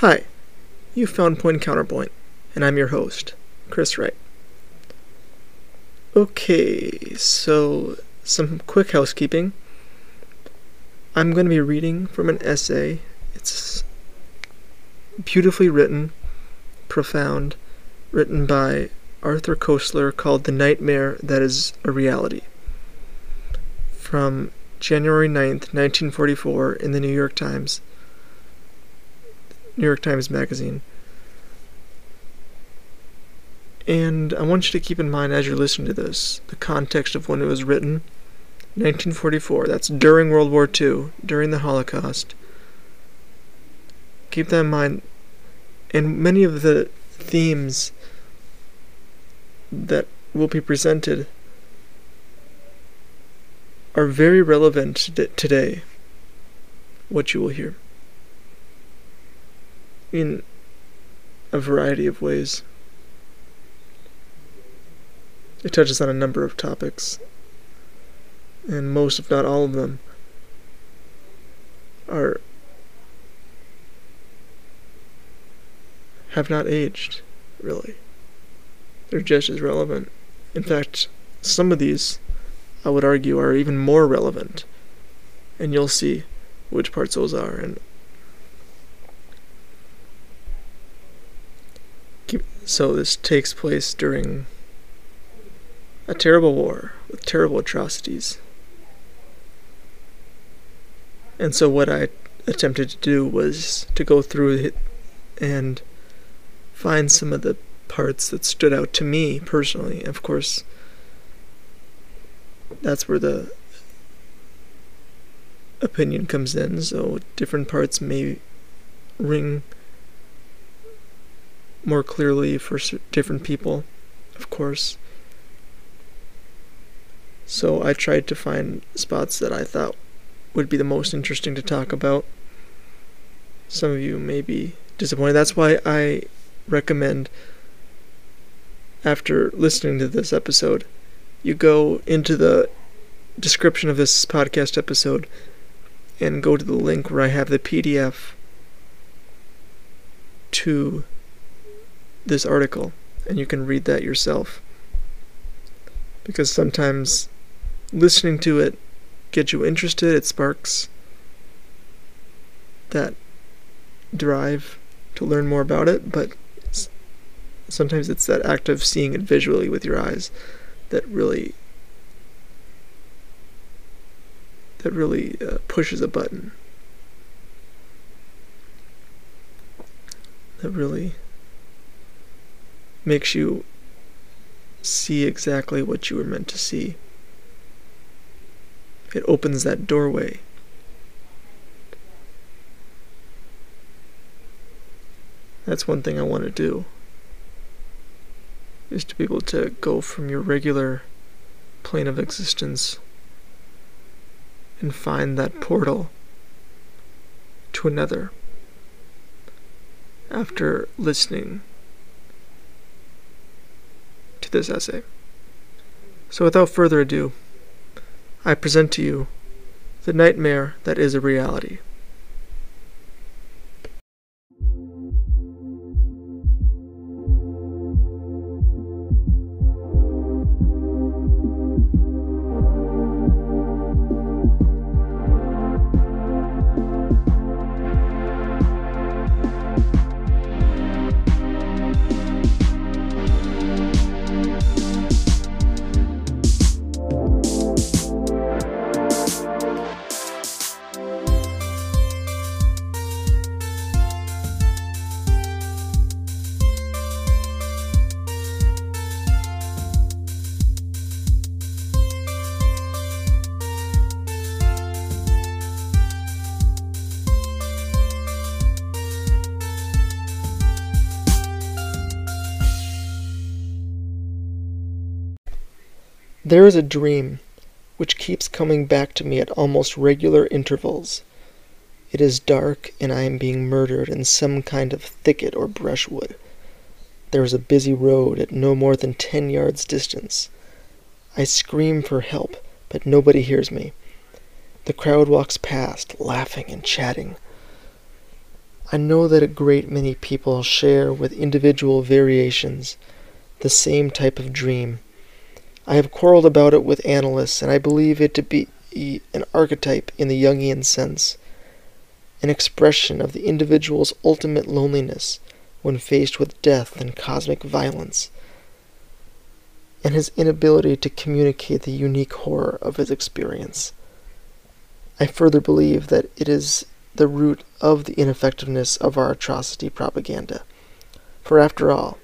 Hi, you found Point Counterpoint, and I'm your host, Chris Wright. Okay, so some quick housekeeping. I'm going to be reading from an essay. It's beautifully written, profound, written by Arthur Koestler called The Nightmare That Is a Reality. From January 9th, 1944, in the New York Times. New York Times Magazine. And I want you to keep in mind as you're listening to this the context of when it was written. 1944, that's during World War II, during the Holocaust. Keep that in mind. And many of the themes that will be presented are very relevant today. What you will hear in a variety of ways. It touches on a number of topics, and most, if not all of them, are have not aged, really. They're just as relevant. In fact, some of these, I would argue, are even more relevant. And you'll see which parts those are. And so this takes place during a terrible war with terrible atrocities. And so what I attempted to do was to go through it and find some of the parts that stood out to me personally. Of course, that's where the opinion comes in, so different parts may ring more clearly for different people, of course. So I tried to find spots that I thought would be the most interesting to talk about. Some of you may be disappointed. That's why I recommend, after listening to this episode, you go into the description of this podcast episode and go to the link where I have the PDF to this article, and you can read that yourself. Because sometimes listening to it gets you interested, it sparks that drive to learn more about it, but sometimes it's that act of seeing it visually with your eyes that really that really uh, pushes a button that really makes you see exactly what you were meant to see it opens that doorway. That's one thing I want to do. Is to be able to go from your regular plane of existence and find that portal to another after listening this essay. So, without further ado, I present to you the nightmare that is a reality. There is a dream which keeps coming back to me at almost regular intervals. It is dark, and I am being murdered in some kind of thicket or brushwood. There is a busy road at no more than ten yards distance. I scream for help, but nobody hears me. The crowd walks past, laughing and chatting. I know that a great many people share with individual variations the same type of dream. I have quarreled about it with analysts, and I believe it to be an archetype in the Jungian sense, an expression of the individual's ultimate loneliness when faced with death and cosmic violence, and his inability to communicate the unique horror of his experience. I further believe that it is the root of the ineffectiveness of our atrocity propaganda. For after all,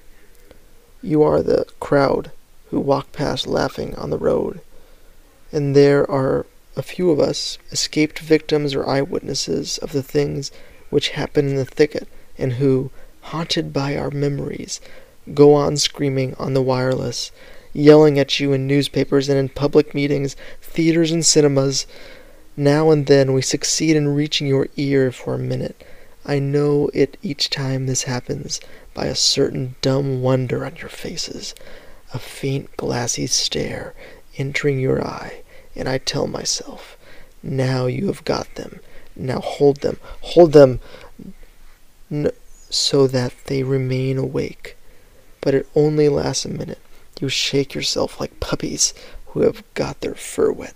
you are the crowd who walk past laughing on the road, and there are a few of us, escaped victims or eyewitnesses of the things which happen in the thicket, and who, haunted by our memories, go on screaming on the wireless, yelling at you in newspapers and in public meetings, theaters and cinemas. Now and then we succeed in reaching your ear for a minute. I know it each time this happens by a certain dumb wonder on your faces, a faint glassy stare entering your eye, and I tell myself, now you have got them. Now hold them, hold them, n- so that they remain awake. But it only lasts a minute. You shake yourself like puppies who have got their fur wet.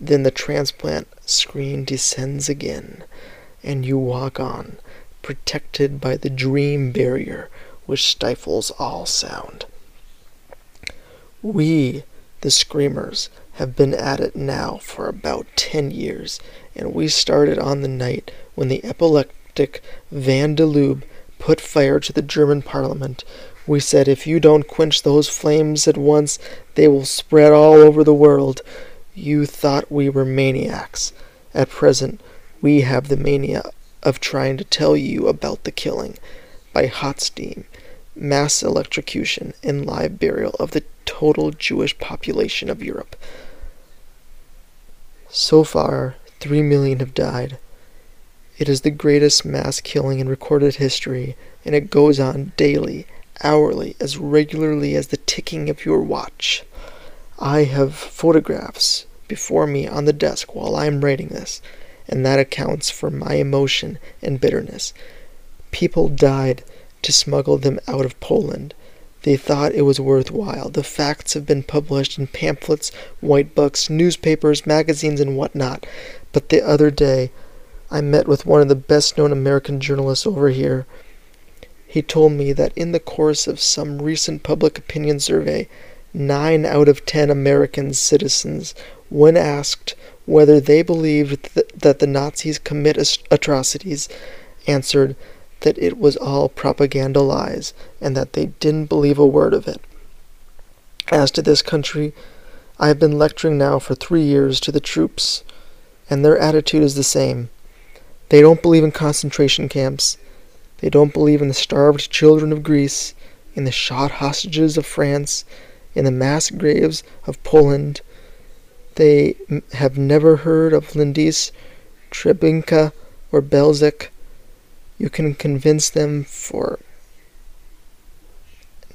Then the transplant screen descends again, and you walk on, protected by the dream barrier which stifles all sound. We, the Screamers, have been at it now for about ten years, and we started on the night when the epileptic Van der Lubbe put fire to the German parliament. We said, if you don't quench those flames at once, they will spread all over the world. You thought we were maniacs. At present, we have the mania of trying to tell you about the killing by hot steam, mass electrocution, and live burial of the total Jewish population of Europe. So far, three million have died. It is the greatest mass killing in recorded history, and it goes on daily, hourly, as regularly as the ticking of your watch. I have photographs before me on the desk while I am writing this and that accounts for my emotion and bitterness. People died to smuggle them out of Poland. They thought it was worthwhile. The facts have been published in pamphlets, white books, newspapers, magazines, and whatnot. But the other day, I met with one of the best known American journalists over here. He told me that in the course of some recent public opinion survey, nine out of ten American citizens, when asked whether they believed th- that the Nazis commit atrocities, answered that it was all propaganda lies and that they didn't believe a word of it. As to this country, I have been lecturing now for three years to the troops, and their attitude is the same. They don't believe in concentration camps. They don't believe in the starved children of Greece, in the shot hostages of France, in the mass graves of Poland, they have never heard of Lindice, Treblinka, or Belzec, you can convince them for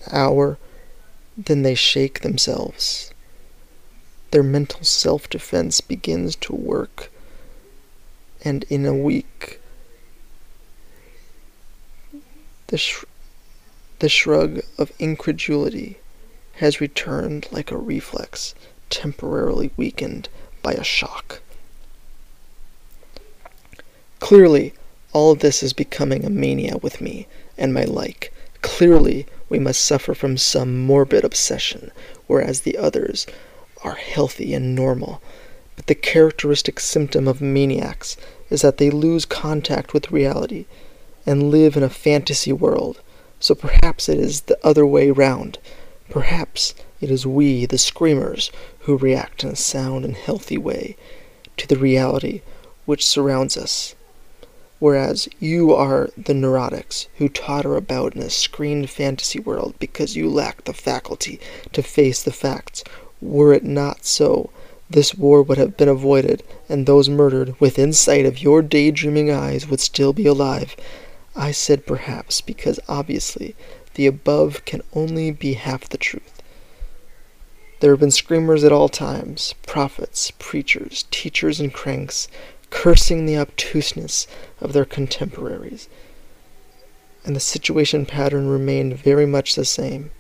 an hour, then they shake themselves. Their mental self defense begins to work, and in a week, the, sh- the shrug of incredulity has returned like a reflex temporarily weakened by a shock. Clearly, all this is becoming a mania with me and my like. Clearly, we must suffer from some morbid obsession, whereas the others are healthy and normal. But the characteristic symptom of maniacs is that they lose contact with reality and live in a fantasy world. So perhaps it is the other way round. Perhaps it is we, the screamers, who react in a sound and healthy way to the reality which surrounds us, whereas you are the neurotics who totter about in a screened fantasy world because you lack the faculty to face the facts. Were it not so, this war would have been avoided, and those murdered within sight of your daydreaming eyes would still be alive. I said perhaps because obviously the above can only be half the truth. There have been screamers at all times prophets, preachers, teachers, and cranks, cursing the obtuseness of their contemporaries. And the situation pattern remained very much the same.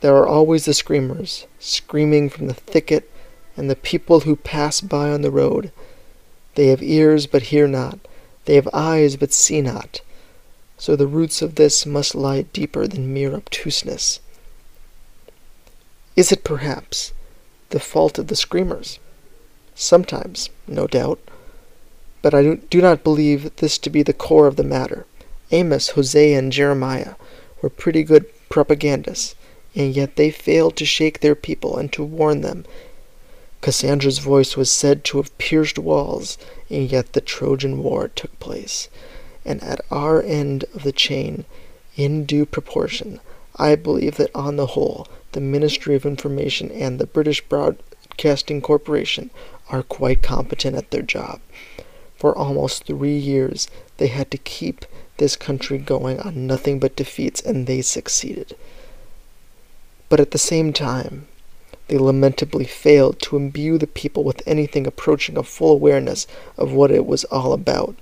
There are always the screamers, screaming from the thicket, and the people who pass by on the road. They have ears but hear not, they have eyes but see not. So the roots of this must lie deeper than mere obtuseness. Is it perhaps the fault of the screamers? Sometimes, no doubt. But I do not believe this to be the core of the matter. Amos, Hosea, and Jeremiah were pretty good propagandists, and yet they failed to shake their people and to warn them. Cassandra's voice was said to have pierced walls, and yet the Trojan War took place. And at our end of the chain, in due proportion, I believe that on the whole, the Ministry of Information and the British Broadcasting Corporation are quite competent at their job. For almost three years, they had to keep this country going on nothing but defeats, and they succeeded. But at the same time, they lamentably failed to imbue the people with anything approaching a full awareness of what it was all about,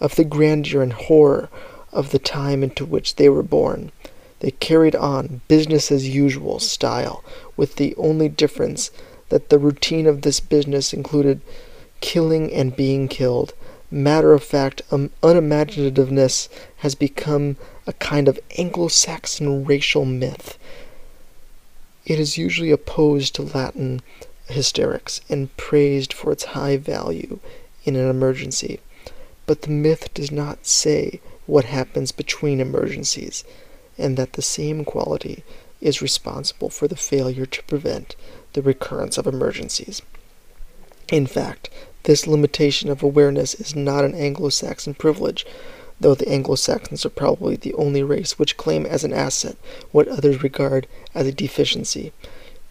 of the grandeur and horror of the time into which they were born. They carried on business as usual style, with the only difference that the routine of this business included killing and being killed. Matter of fact, um, unimaginativeness has become a kind of Anglo Saxon racial myth. It is usually opposed to Latin hysterics and praised for its high value in an emergency. But the myth does not say what happens between emergencies and that the same quality is responsible for the failure to prevent the recurrence of emergencies. In fact, this limitation of awareness is not an Anglo Saxon privilege, though the Anglo Saxons are probably the only race which claim as an asset what others regard as a deficiency.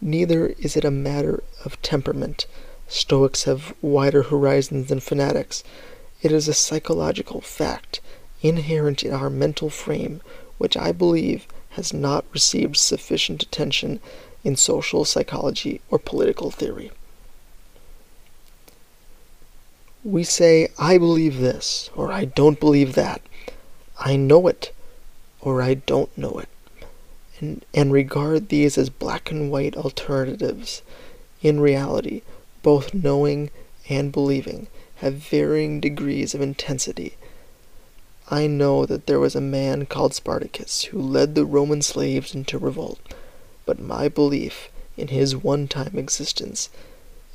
Neither is it a matter of temperament. Stoics have wider horizons than fanatics. It is a psychological fact inherent in our mental frame which I believe has not received sufficient attention in social psychology or political theory. We say, I believe this, or I don't believe that. I know it, or I don't know it, and, and regard these as black and white alternatives. In reality, both knowing and believing have varying degrees of intensity I know that there was a man called Spartacus who led the Roman slaves into revolt, but my belief in his one time existence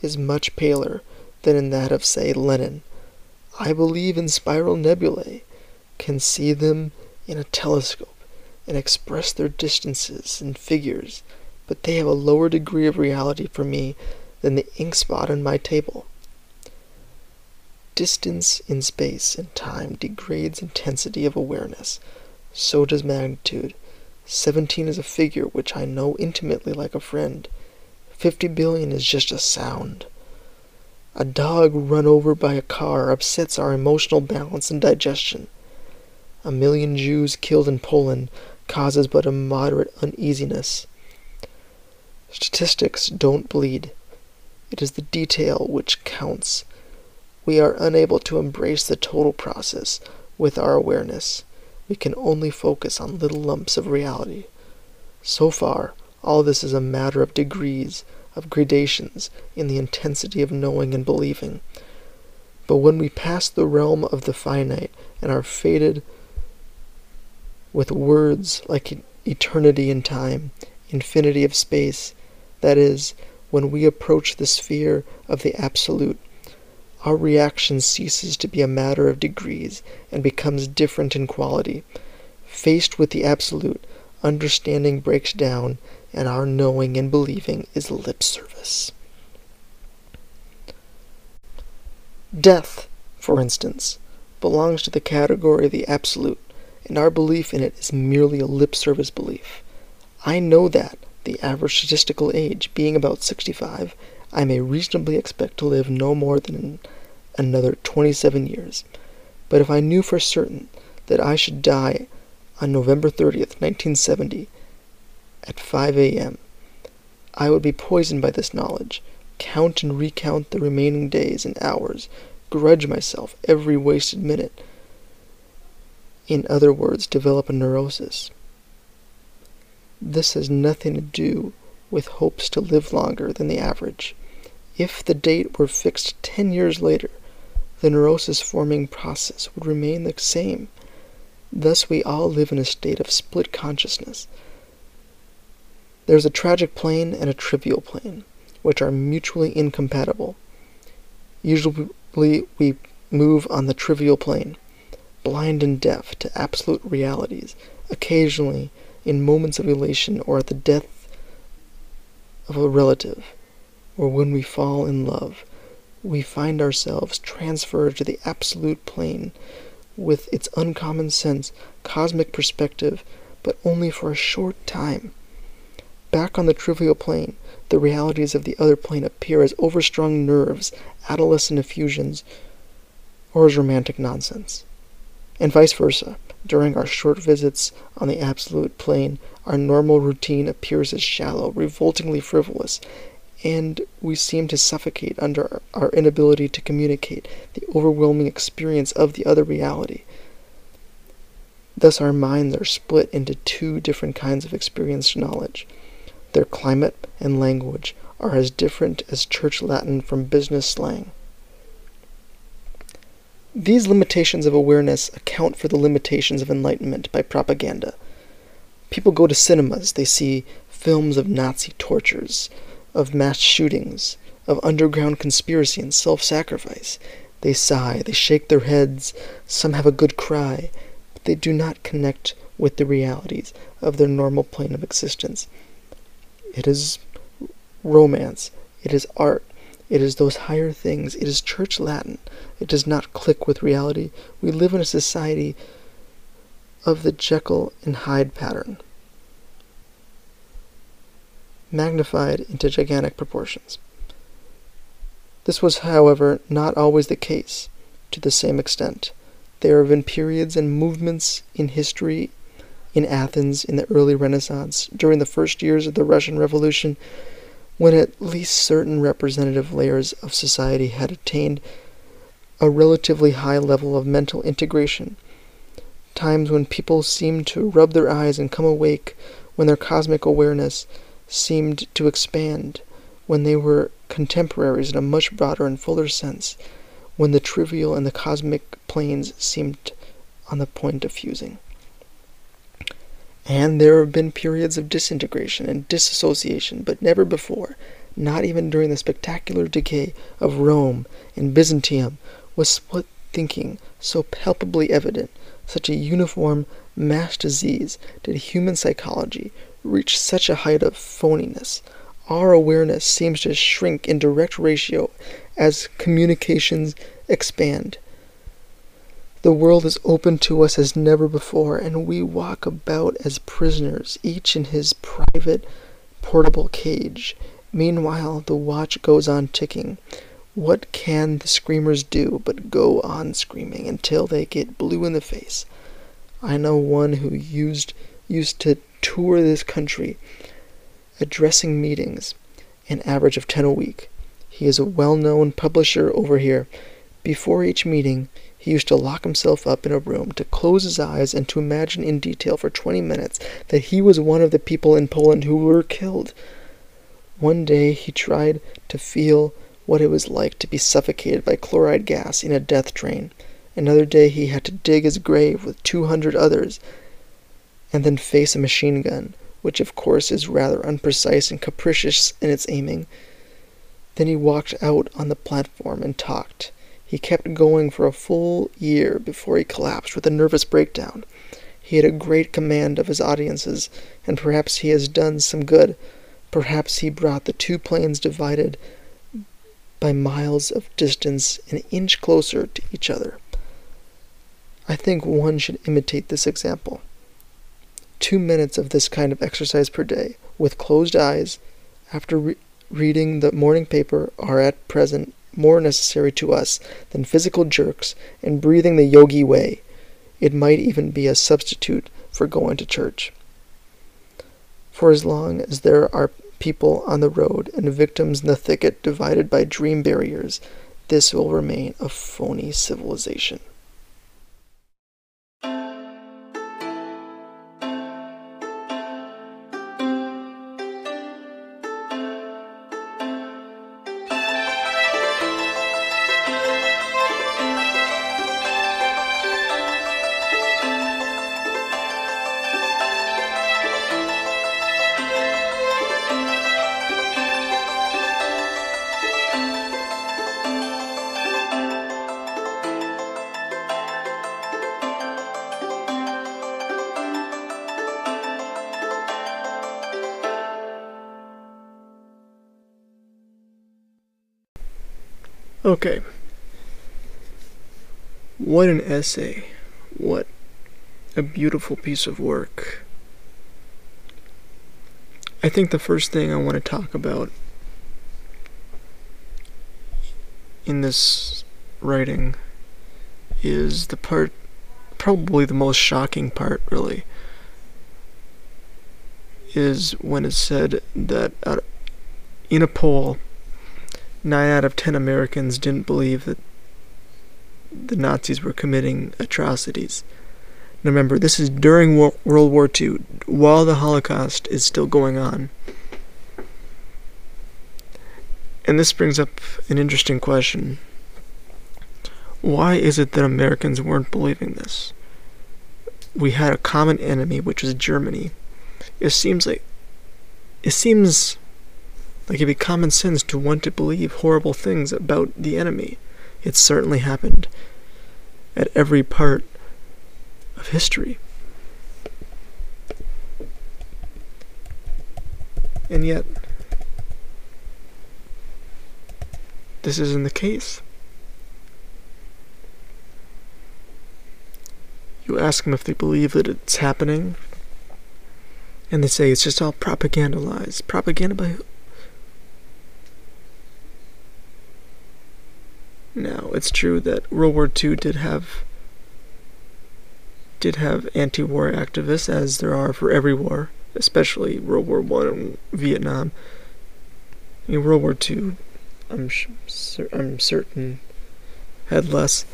is much paler than in that of, say, Lenin. I believe in spiral nebulae, can see them in a telescope, and express their distances in figures, but they have a lower degree of reality for me than the ink spot on my table. Distance in space and time degrades intensity of awareness. So does magnitude. Seventeen is a figure which I know intimately like a friend. Fifty billion is just a sound. A dog run over by a car upsets our emotional balance and digestion. A million Jews killed in Poland causes but a moderate uneasiness. Statistics don't bleed. It is the detail which counts we are unable to embrace the total process with our awareness. We can only focus on little lumps of reality. So far, all this is a matter of degrees, of gradations in the intensity of knowing and believing. But when we pass the realm of the finite and are fated with words like eternity in time, infinity of space, that is, when we approach the sphere of the Absolute, our reaction ceases to be a matter of degrees and becomes different in quality. Faced with the absolute, understanding breaks down, and our knowing and believing is lip service. Death, for instance, belongs to the category of the absolute, and our belief in it is merely a lip service belief. I know that, the average statistical age being about 65, I may reasonably expect to live no more than another 27 years. But if I knew for certain that I should die on November 30th, 1970, at 5 a.m., I would be poisoned by this knowledge, count and recount the remaining days and hours, grudge myself every wasted minute. In other words, develop a neurosis. This has nothing to do with hopes to live longer than the average. If the date were fixed 10 years later, the neurosis forming process would remain the same. Thus, we all live in a state of split consciousness. There's a tragic plane and a trivial plane, which are mutually incompatible. Usually, we move on the trivial plane, blind and deaf to absolute realities, occasionally in moments of elation or at the death of a relative, or when we fall in love, we find ourselves transferred to the absolute plane with its uncommon sense, cosmic perspective, but only for a short time. Back on the trivial plane, the realities of the other plane appear as overstrung nerves, adolescent effusions, or as romantic nonsense. And vice versa. During our short visits on the absolute plane, our normal routine appears as shallow, revoltingly frivolous, and we seem to suffocate under our inability to communicate the overwhelming experience of the other reality. Thus, our minds are split into two different kinds of experienced knowledge. Their climate and language are as different as church Latin from business slang. These limitations of awareness account for the limitations of enlightenment by propaganda. People go to cinemas, they see films of Nazi tortures, of mass shootings, of underground conspiracy and self sacrifice. They sigh, they shake their heads, some have a good cry, but they do not connect with the realities of their normal plane of existence. It is romance, it is art, it is those higher things. It is church Latin. It does not click with reality. We live in a society of the Jekyll and Hyde pattern, magnified into gigantic proportions. This was, however, not always the case to the same extent. There have been periods and movements in history in Athens in the early Renaissance, during the first years of the Russian Revolution, when at least certain representative layers of society had attained a relatively high level of mental integration, times when people seemed to rub their eyes and come awake, when their cosmic awareness seemed to expand, when they were contemporaries in a much broader and fuller sense, when the trivial and the cosmic planes seemed on the point of fusing. And there have been periods of disintegration and disassociation, but never before, not even during the spectacular decay of Rome and Byzantium, was split thinking so palpably evident, such a uniform mass disease did human psychology reach such a height of phoniness. Our awareness seems to shrink in direct ratio as communications expand. The world is open to us as never before, and we walk about as prisoners, each in his private, portable cage. Meanwhile, the watch goes on ticking. What can the screamers do but go on screaming until they get blue in the face? I know one who used used to tour this country, addressing meetings, an average of ten a week. He is a well known publisher over here. Before each meeting, he used to lock himself up in a room, to close his eyes, and to imagine in detail for twenty minutes that he was one of the people in Poland who were killed. One day he tried to feel what it was like to be suffocated by chloride gas in a death train. Another day he had to dig his grave with two hundred others, and then face a machine gun, which of course is rather unprecise and capricious in its aiming. Then he walked out on the platform and talked. He kept going for a full year before he collapsed with a nervous breakdown. He had a great command of his audiences, and perhaps he has done some good. Perhaps he brought the two planes divided by miles of distance an inch closer to each other. I think one should imitate this example. Two minutes of this kind of exercise per day, with closed eyes, after re- reading the morning paper, are at present more necessary to us than physical jerks and breathing the yogi way. It might even be a substitute for going to church. For as long as there are people on the road and victims in the thicket divided by dream barriers, this will remain a phony civilization. What an essay. What a beautiful piece of work. I think the first thing I want to talk about in this writing is the part, probably the most shocking part, really, is when it's said that uh, in a poll, nine out of ten Americans didn't believe that the Nazis were committing atrocities. Now remember, this is during World War II, while the Holocaust is still going on. And this brings up an interesting question. Why is it that Americans weren't believing this? We had a common enemy, which was Germany. It seems like it seems like it'd be common sense to want to believe horrible things about the enemy. It certainly happened at every part of history. And yet, this isn't the case. You ask them if they believe that it's happening, and they say it's just all propaganda lies. Propaganda by Now, it's true that World War II did have did have anti-war activists, as there are for every war, especially World War One and Vietnam. In World War II, I'm I'm certain had less.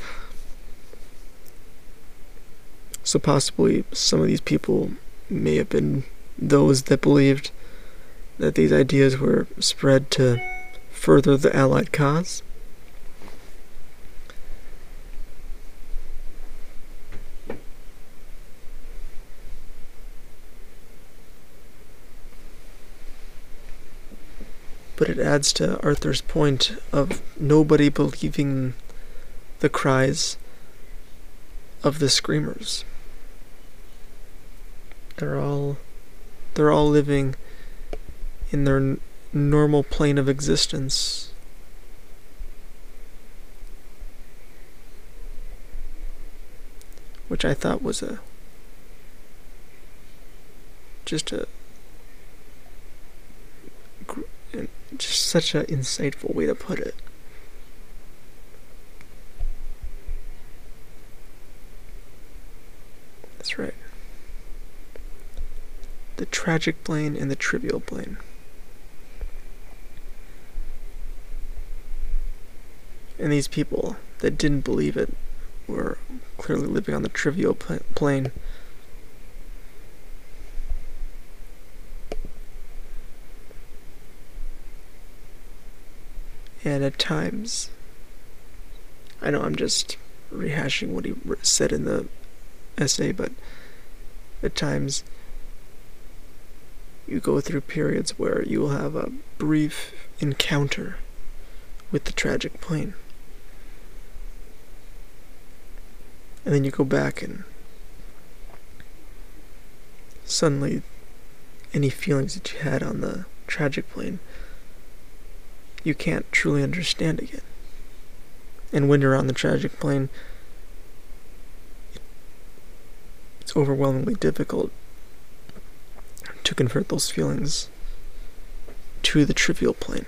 So possibly some of these people may have been those that believed that these ideas were spread to further the Allied cause. But it adds to Arthur's point of nobody believing the cries of the screamers. They're all they're all living in their n- normal plane of existence. Which I thought was a just a just such an insightful way to put it. That's right. The tragic plane and the trivial plane. And these people that didn't believe it were clearly living on the trivial plane. At times, I know I'm just rehashing what he said in the essay, but at times you go through periods where you will have a brief encounter with the tragic plane. And then you go back and suddenly any feelings that you had on the tragic plane you can't truly understand again. And when you're on the tragic plane, it's overwhelmingly difficult to convert those feelings to the trivial plane.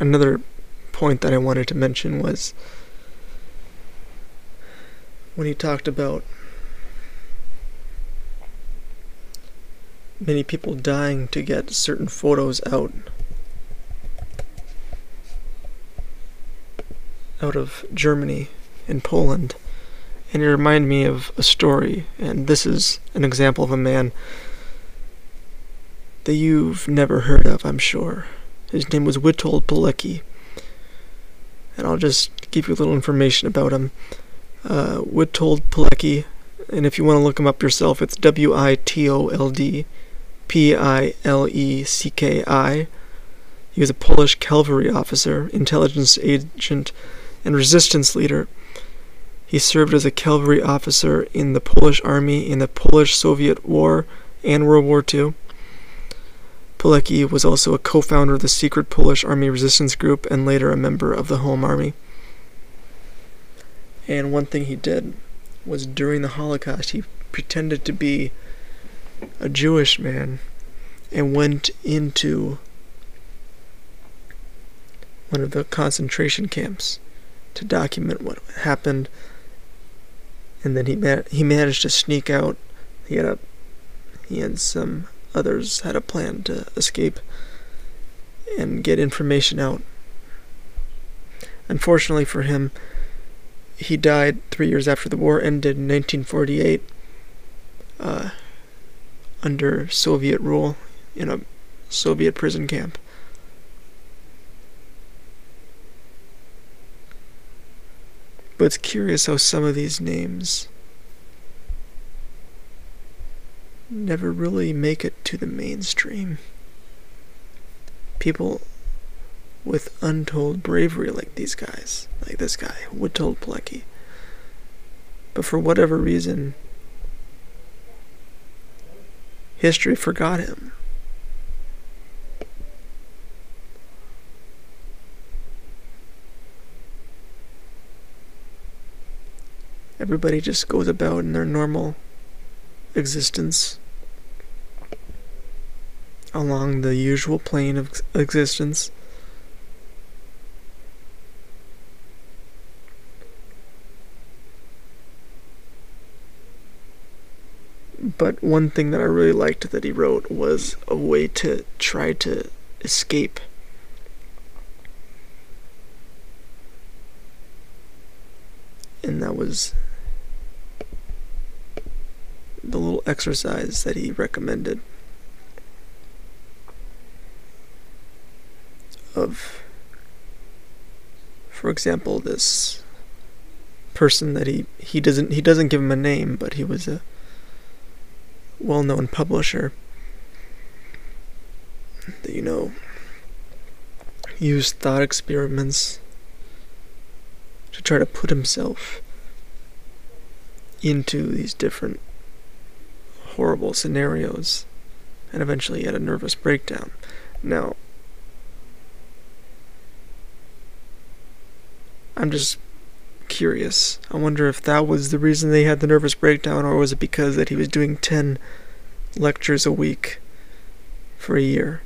Another point that I wanted to mention was when he talked about many people dying to get certain photos out out of Germany and Poland. And it reminded me of a story, and this is an example of a man that you've never heard of, I'm sure. His name was Witold Pilecki. And I'll just give you a little information about him. Uh, Witold Pilecki, and if you want to look him up yourself, it's W I T O L D P I L E C K I. He was a Polish cavalry officer, intelligence agent, and resistance leader. He served as a cavalry officer in the Polish army in the Polish Soviet War and World War II. Pilecki was also a co founder of the secret Polish Army Resistance Group and later a member of the Home Army. And one thing he did was during the Holocaust, he pretended to be a Jewish man and went into one of the concentration camps to document what happened. And then he ma- he managed to sneak out. He had a he and some others had a plan to escape and get information out. Unfortunately for him, he died three years after the war ended in 1948 uh, under Soviet rule in a Soviet prison camp. But it's curious how some of these names never really make it to the mainstream. People with untold bravery like these guys, like this guy, Witold Pilecki. But for whatever reason, history forgot him. Everybody just goes about in their normal existence along the usual plane of existence. But one thing that I really liked that he wrote was a way to try to escape. And that was the little exercise that he recommended of for example this person that he he doesn't he doesn't give him a name but he was a well-known publisher that you know used thought experiments to try to put himself into these different horrible scenarios and eventually he had a nervous breakdown. Now, I'm just curious. I wonder if that was the reason they had the nervous breakdown, or was it because that he was doing 10 lectures a week for a year,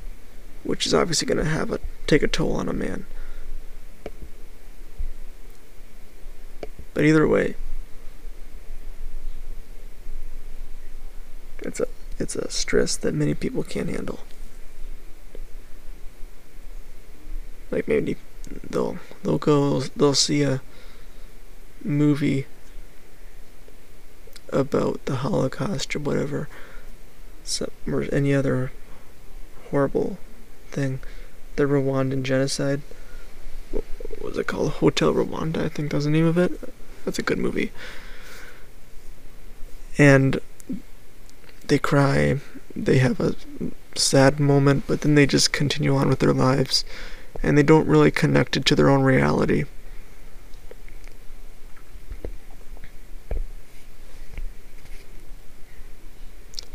which is obviously going to have a take a toll on a man. But either way, It's a it's a stress that many people can't handle. Like maybe they'll they'll go they'll see a movie about the Holocaust or whatever, or any other horrible thing, the Rwandan genocide. What was it called? Hotel Rwanda, I think that was the name of it. That's a good movie. And they cry, they have a sad moment, but then they just continue on with their lives, and they don't really connect it to their own reality.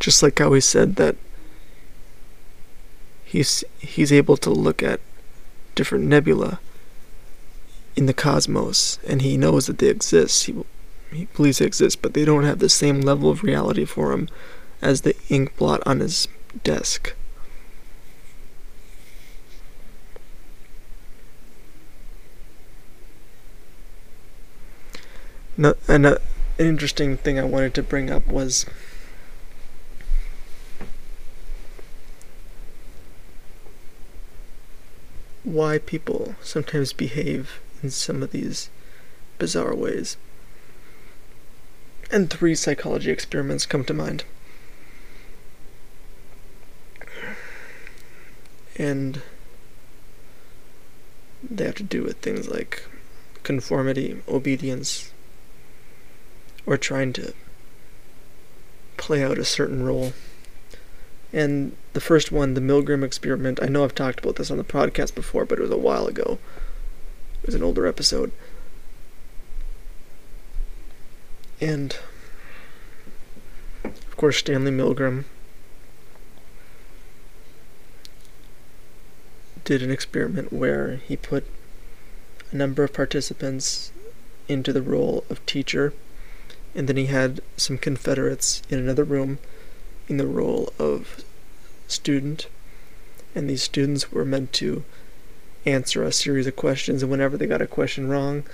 Just like how he said that he's he's able to look at different nebula in the cosmos, and he knows that they exist. He he believes they exist, but they don't have the same level of reality for him as the ink blot on his desk. No, and uh, an interesting thing I wanted to bring up was why people sometimes behave in some of these bizarre ways. And three psychology experiments come to mind. And they have to do with things like conformity, obedience, or trying to play out a certain role. And the first one, the Milgram experiment, I know I've talked about this on the podcast before, but it was a while ago. It was an older episode. And, of course, Stanley Milgram did an experiment where he put a number of participants into the role of teacher, and then he had some Confederates in another room in the role of student, and these students were meant to answer a series of questions, and whenever they got a question wrong,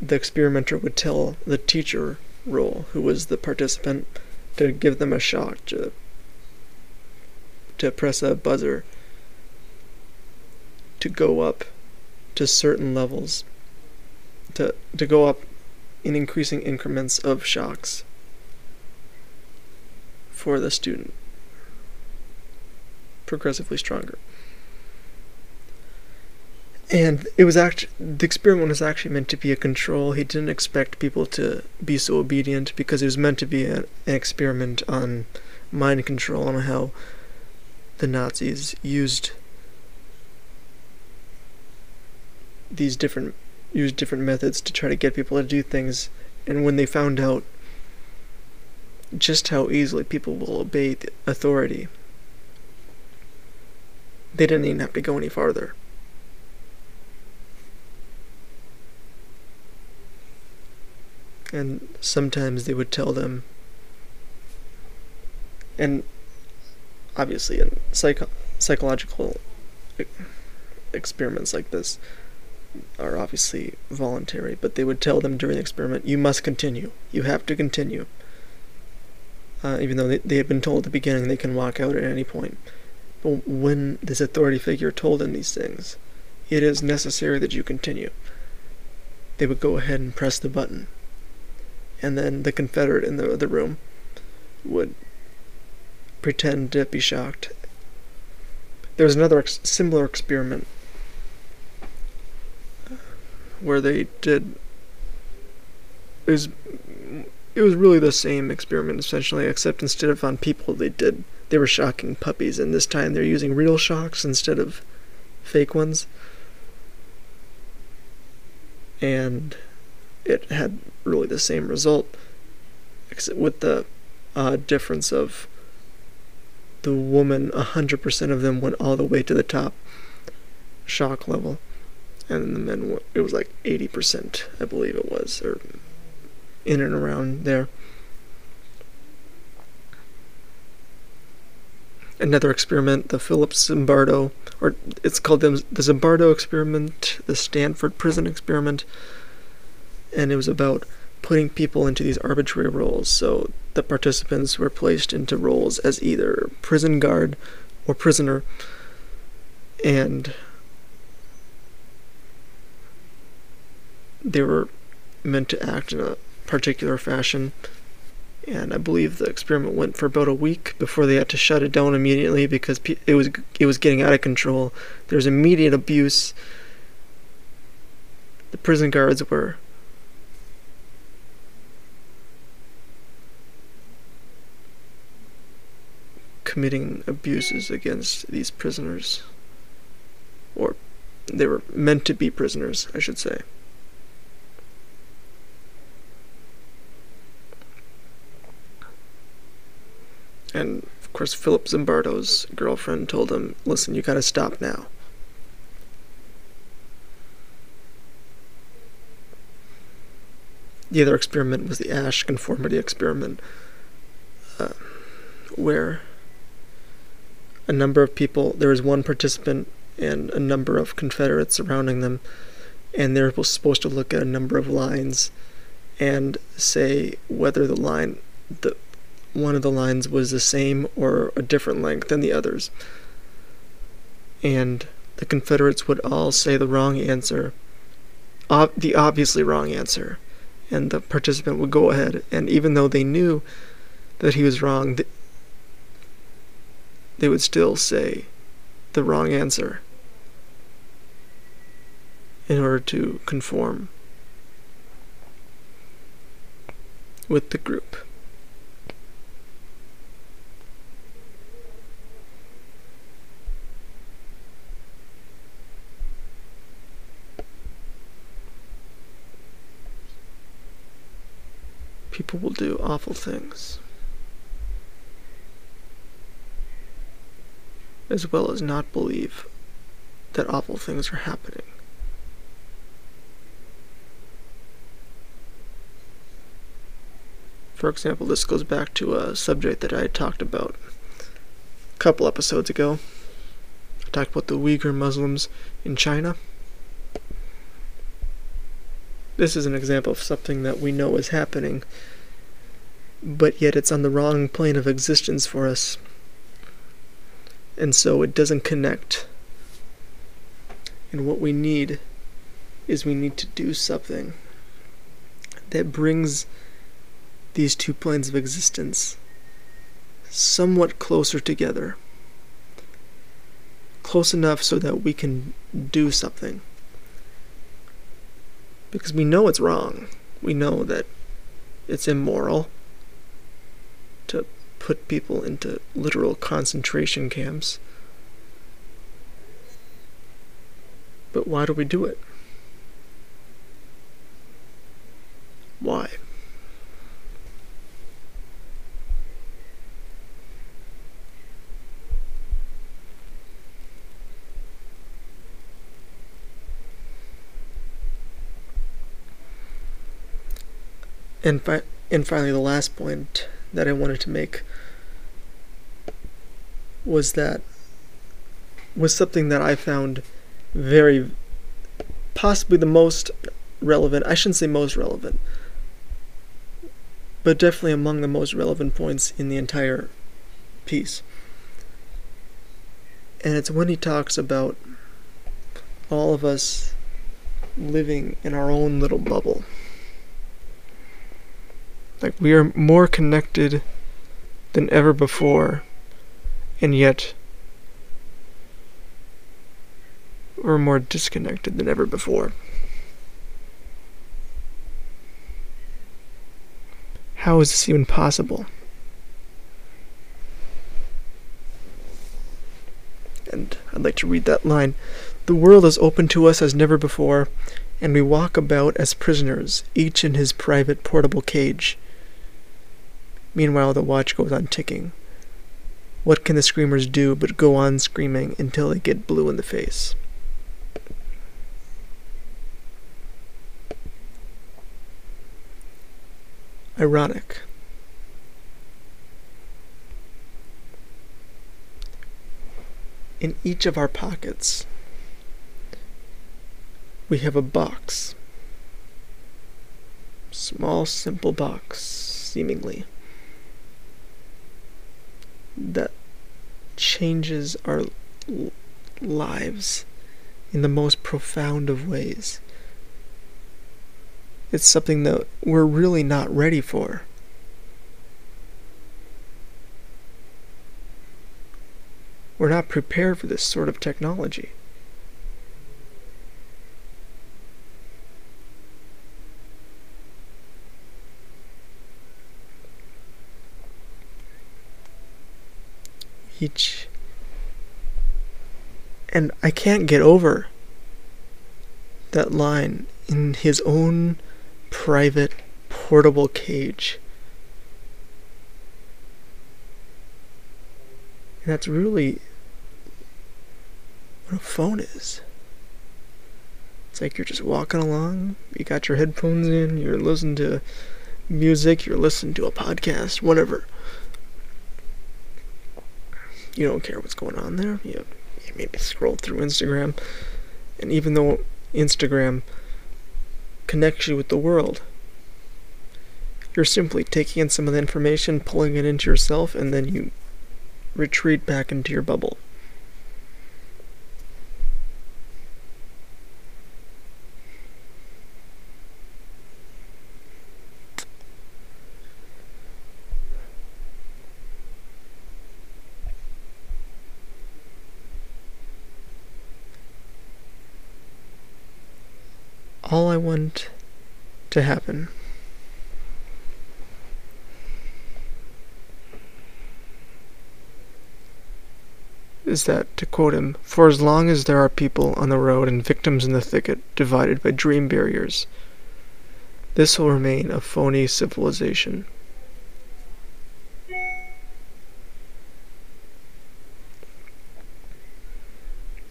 the experimenter would tell the teacher role, who was the participant, to give them a shock, to, to press a buzzer to go up to certain levels, to, to go up in increasing increments of shocks for the student. Progressively stronger. And it was actually the experiment was actually meant to be a control. He didn't expect people to be so obedient because it was meant to be an experiment on mind control and how the Nazis used these different used different methods to try to get people to do things and when they found out just how easily people will obey the authority they didn't even have to go any farther and sometimes they would tell them and obviously in psycho- psychological experiments like this are obviously voluntary, but they would tell them during the experiment, you must continue. You have to continue. Uh, even though they, they had been told at the beginning they can walk out at any point. But when this authority figure told them these things, it is necessary that you continue. They would go ahead and press the button. And then the Confederate in the other room would pretend to be shocked. There was another ex- similar experiment where they did it was it was really the same experiment essentially except instead of on people they did they were shocking puppies and this time they're using real shocks instead of fake ones. And it had really the same result except with the uh, difference of the woman 100% of them went all the way to the top shock level and the men it was like 80% i believe it was or in and around there. Another experiment the phillips zimbardo or it's called the, the zimbardo experiment the stanford prison experiment and it was about putting people into these arbitrary roles. So the participants were placed into roles as either prison guard or prisoner and they were meant to act in a particular fashion. And I believe the experiment went for about a week before they had to shut it down immediately because it was it was getting out of control. There was immediate abuse. The prison guards were committing abuses against these prisoners. Or they were meant to be prisoners, I should say. And of course, Philip Zimbardo's girlfriend told him, Listen, you gotta stop now. The other experiment was the Asch conformity experiment, uh, where a number of people, there was one participant and a number of Confederates surrounding them, and they were supposed to look at a number of lines and say whether the line, the one of the lines was the same or a different length than the others. And the Confederates would all say the wrong answer, ob- the obviously wrong answer, and the participant would go ahead, and even though they knew that he was wrong, th- they would still say the wrong answer in order to conform with the group. People will do awful things. As well as not believe that awful things are happening. For example, this goes back to a subject that I talked about a couple episodes ago. I talked about the Uyghur Muslims in China. This is an example of something that we know is happening, but yet it's on the wrong plane of existence for us. And so it doesn't connect. And what we need is we need to do something that brings these two planes of existence somewhat closer together. Close enough so that we can do something because we know it's wrong. We know that it's immoral to put people into literal concentration camps. But why do we do it? Why? And, fi- and finally, the last point that I wanted to make was that was something that I found very possibly the most relevant. I shouldn't say most relevant, but definitely among the most relevant points in the entire piece. And it's when he talks about all of us living in our own little bubble. Like we are more connected than ever before, and yet we're more disconnected than ever before. How is this even possible? And I'd like to read that line. The world is open to us as never before, and we walk about as prisoners, each in his private portable cage. Meanwhile, the watch goes on ticking. What can the screamers do but go on screaming until they get blue in the face? Ironic. In each of our pockets, we have a box. Small, simple box, seemingly that changes our lives in the most profound of ways. It's something that we're really not ready for. We're not prepared for this sort of technology. Each. And I can't get over that line in his own private portable cage. And that's really what a phone is. It's like you're just walking along, you got your headphones in, you're listening to music, you're listening to a podcast, whatever you don't care what's going on there. You, you maybe scroll through Instagram, and even though Instagram connects you with the world, you're simply taking in some of the information, pulling it into yourself, and then you retreat back into your bubble. Want to happen is that, to quote him, for as long as there are people on the road and victims in the thicket divided by dream barriers, this will remain a phony civilization.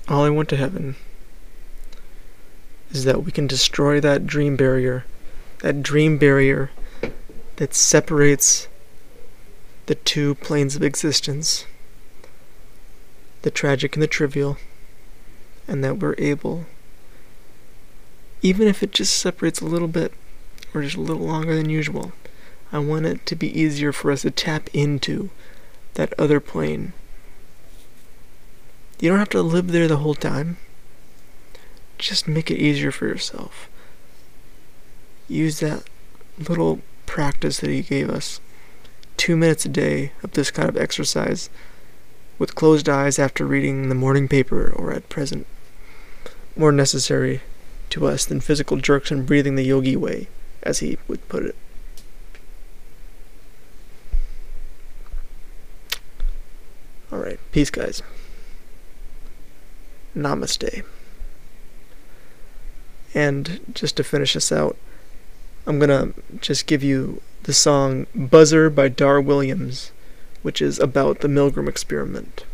All I want to heaven is that we can destroy that dream barrier, that dream barrier that separates the two planes of existence the tragic and the trivial, and that we're able, even if it just separates a little bit or just a little longer than usual, I want it to be easier for us to tap into that other plane. You don't have to live there the whole time. Just make it easier for yourself. Use that little practice that he gave us. Two minutes a day of this kind of exercise with closed eyes after reading the morning paper or at present, more necessary to us than physical jerks and breathing the yogi way, as he would put it. Alright, peace, guys. Namaste. And just to finish us out, I'm gonna just give you the song Buzzer by Dar Williams which is about the Milgram experiment.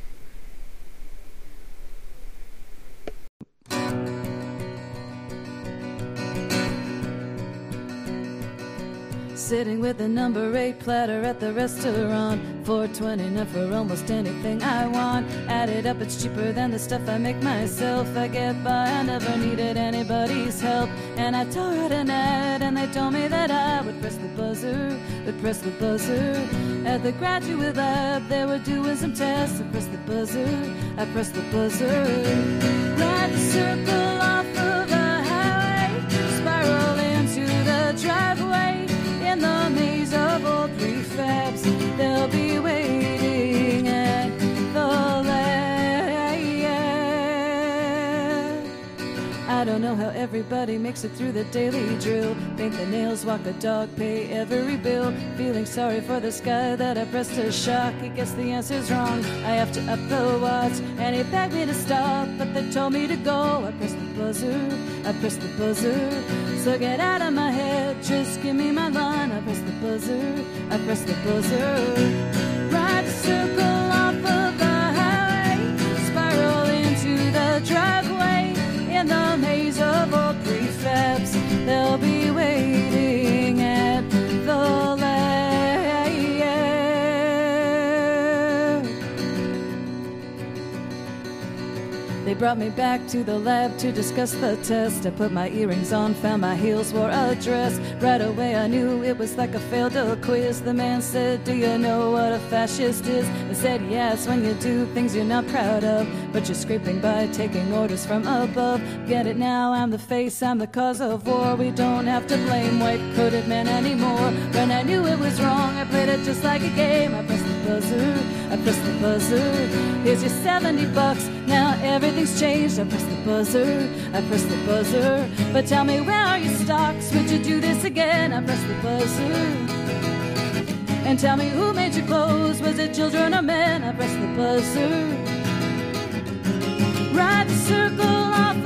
Sitting with the number eight platter at the restaurant. 420 enough for almost anything I want. Added up, it's cheaper than the stuff I make myself. I get by, I never needed anybody's help. And I tore out an ad, and they told me that I would press the buzzer, would press the buzzer. At the graduate lab, they were doing some tests. I pressed the buzzer, I pressed the buzzer. Ride circle in the maze of old prefabs. They'll be waiting I don't know how everybody makes it through the daily drill. Paint the nails, walk the dog, pay every bill. Feeling sorry for this guy that I pressed a shock. He guess the answer's wrong. I have to up the watts, and he begged me to stop, but they told me to go. I pressed the buzzer, I pressed the buzzer. So get out of my head, just give me my line. I pressed the buzzer, I pressed the buzzer. Ride the circle off of the highway, spiral into the driveway. In the maze of old brought me back to the lab to discuss the test. I put my earrings on, found my heels, wore a dress. Right away I knew it was like a failed quiz. The man said, Do you know what a fascist is? I said, Yes, when you do things you're not proud of. But you're scraping by, taking orders from above. Get it now, I'm the face, I'm the cause of war. We don't have to blame white coated men anymore. When I knew it was wrong, I played it just like a game. I pressed buzzer, I press the buzzer. Here's your 70 bucks, now everything's changed. I press the buzzer, I press the buzzer. But tell me, where are your stocks? Would you do this again? I press the buzzer. And tell me who made your clothes? Was it children or men? I press the buzzer. Ride the circle off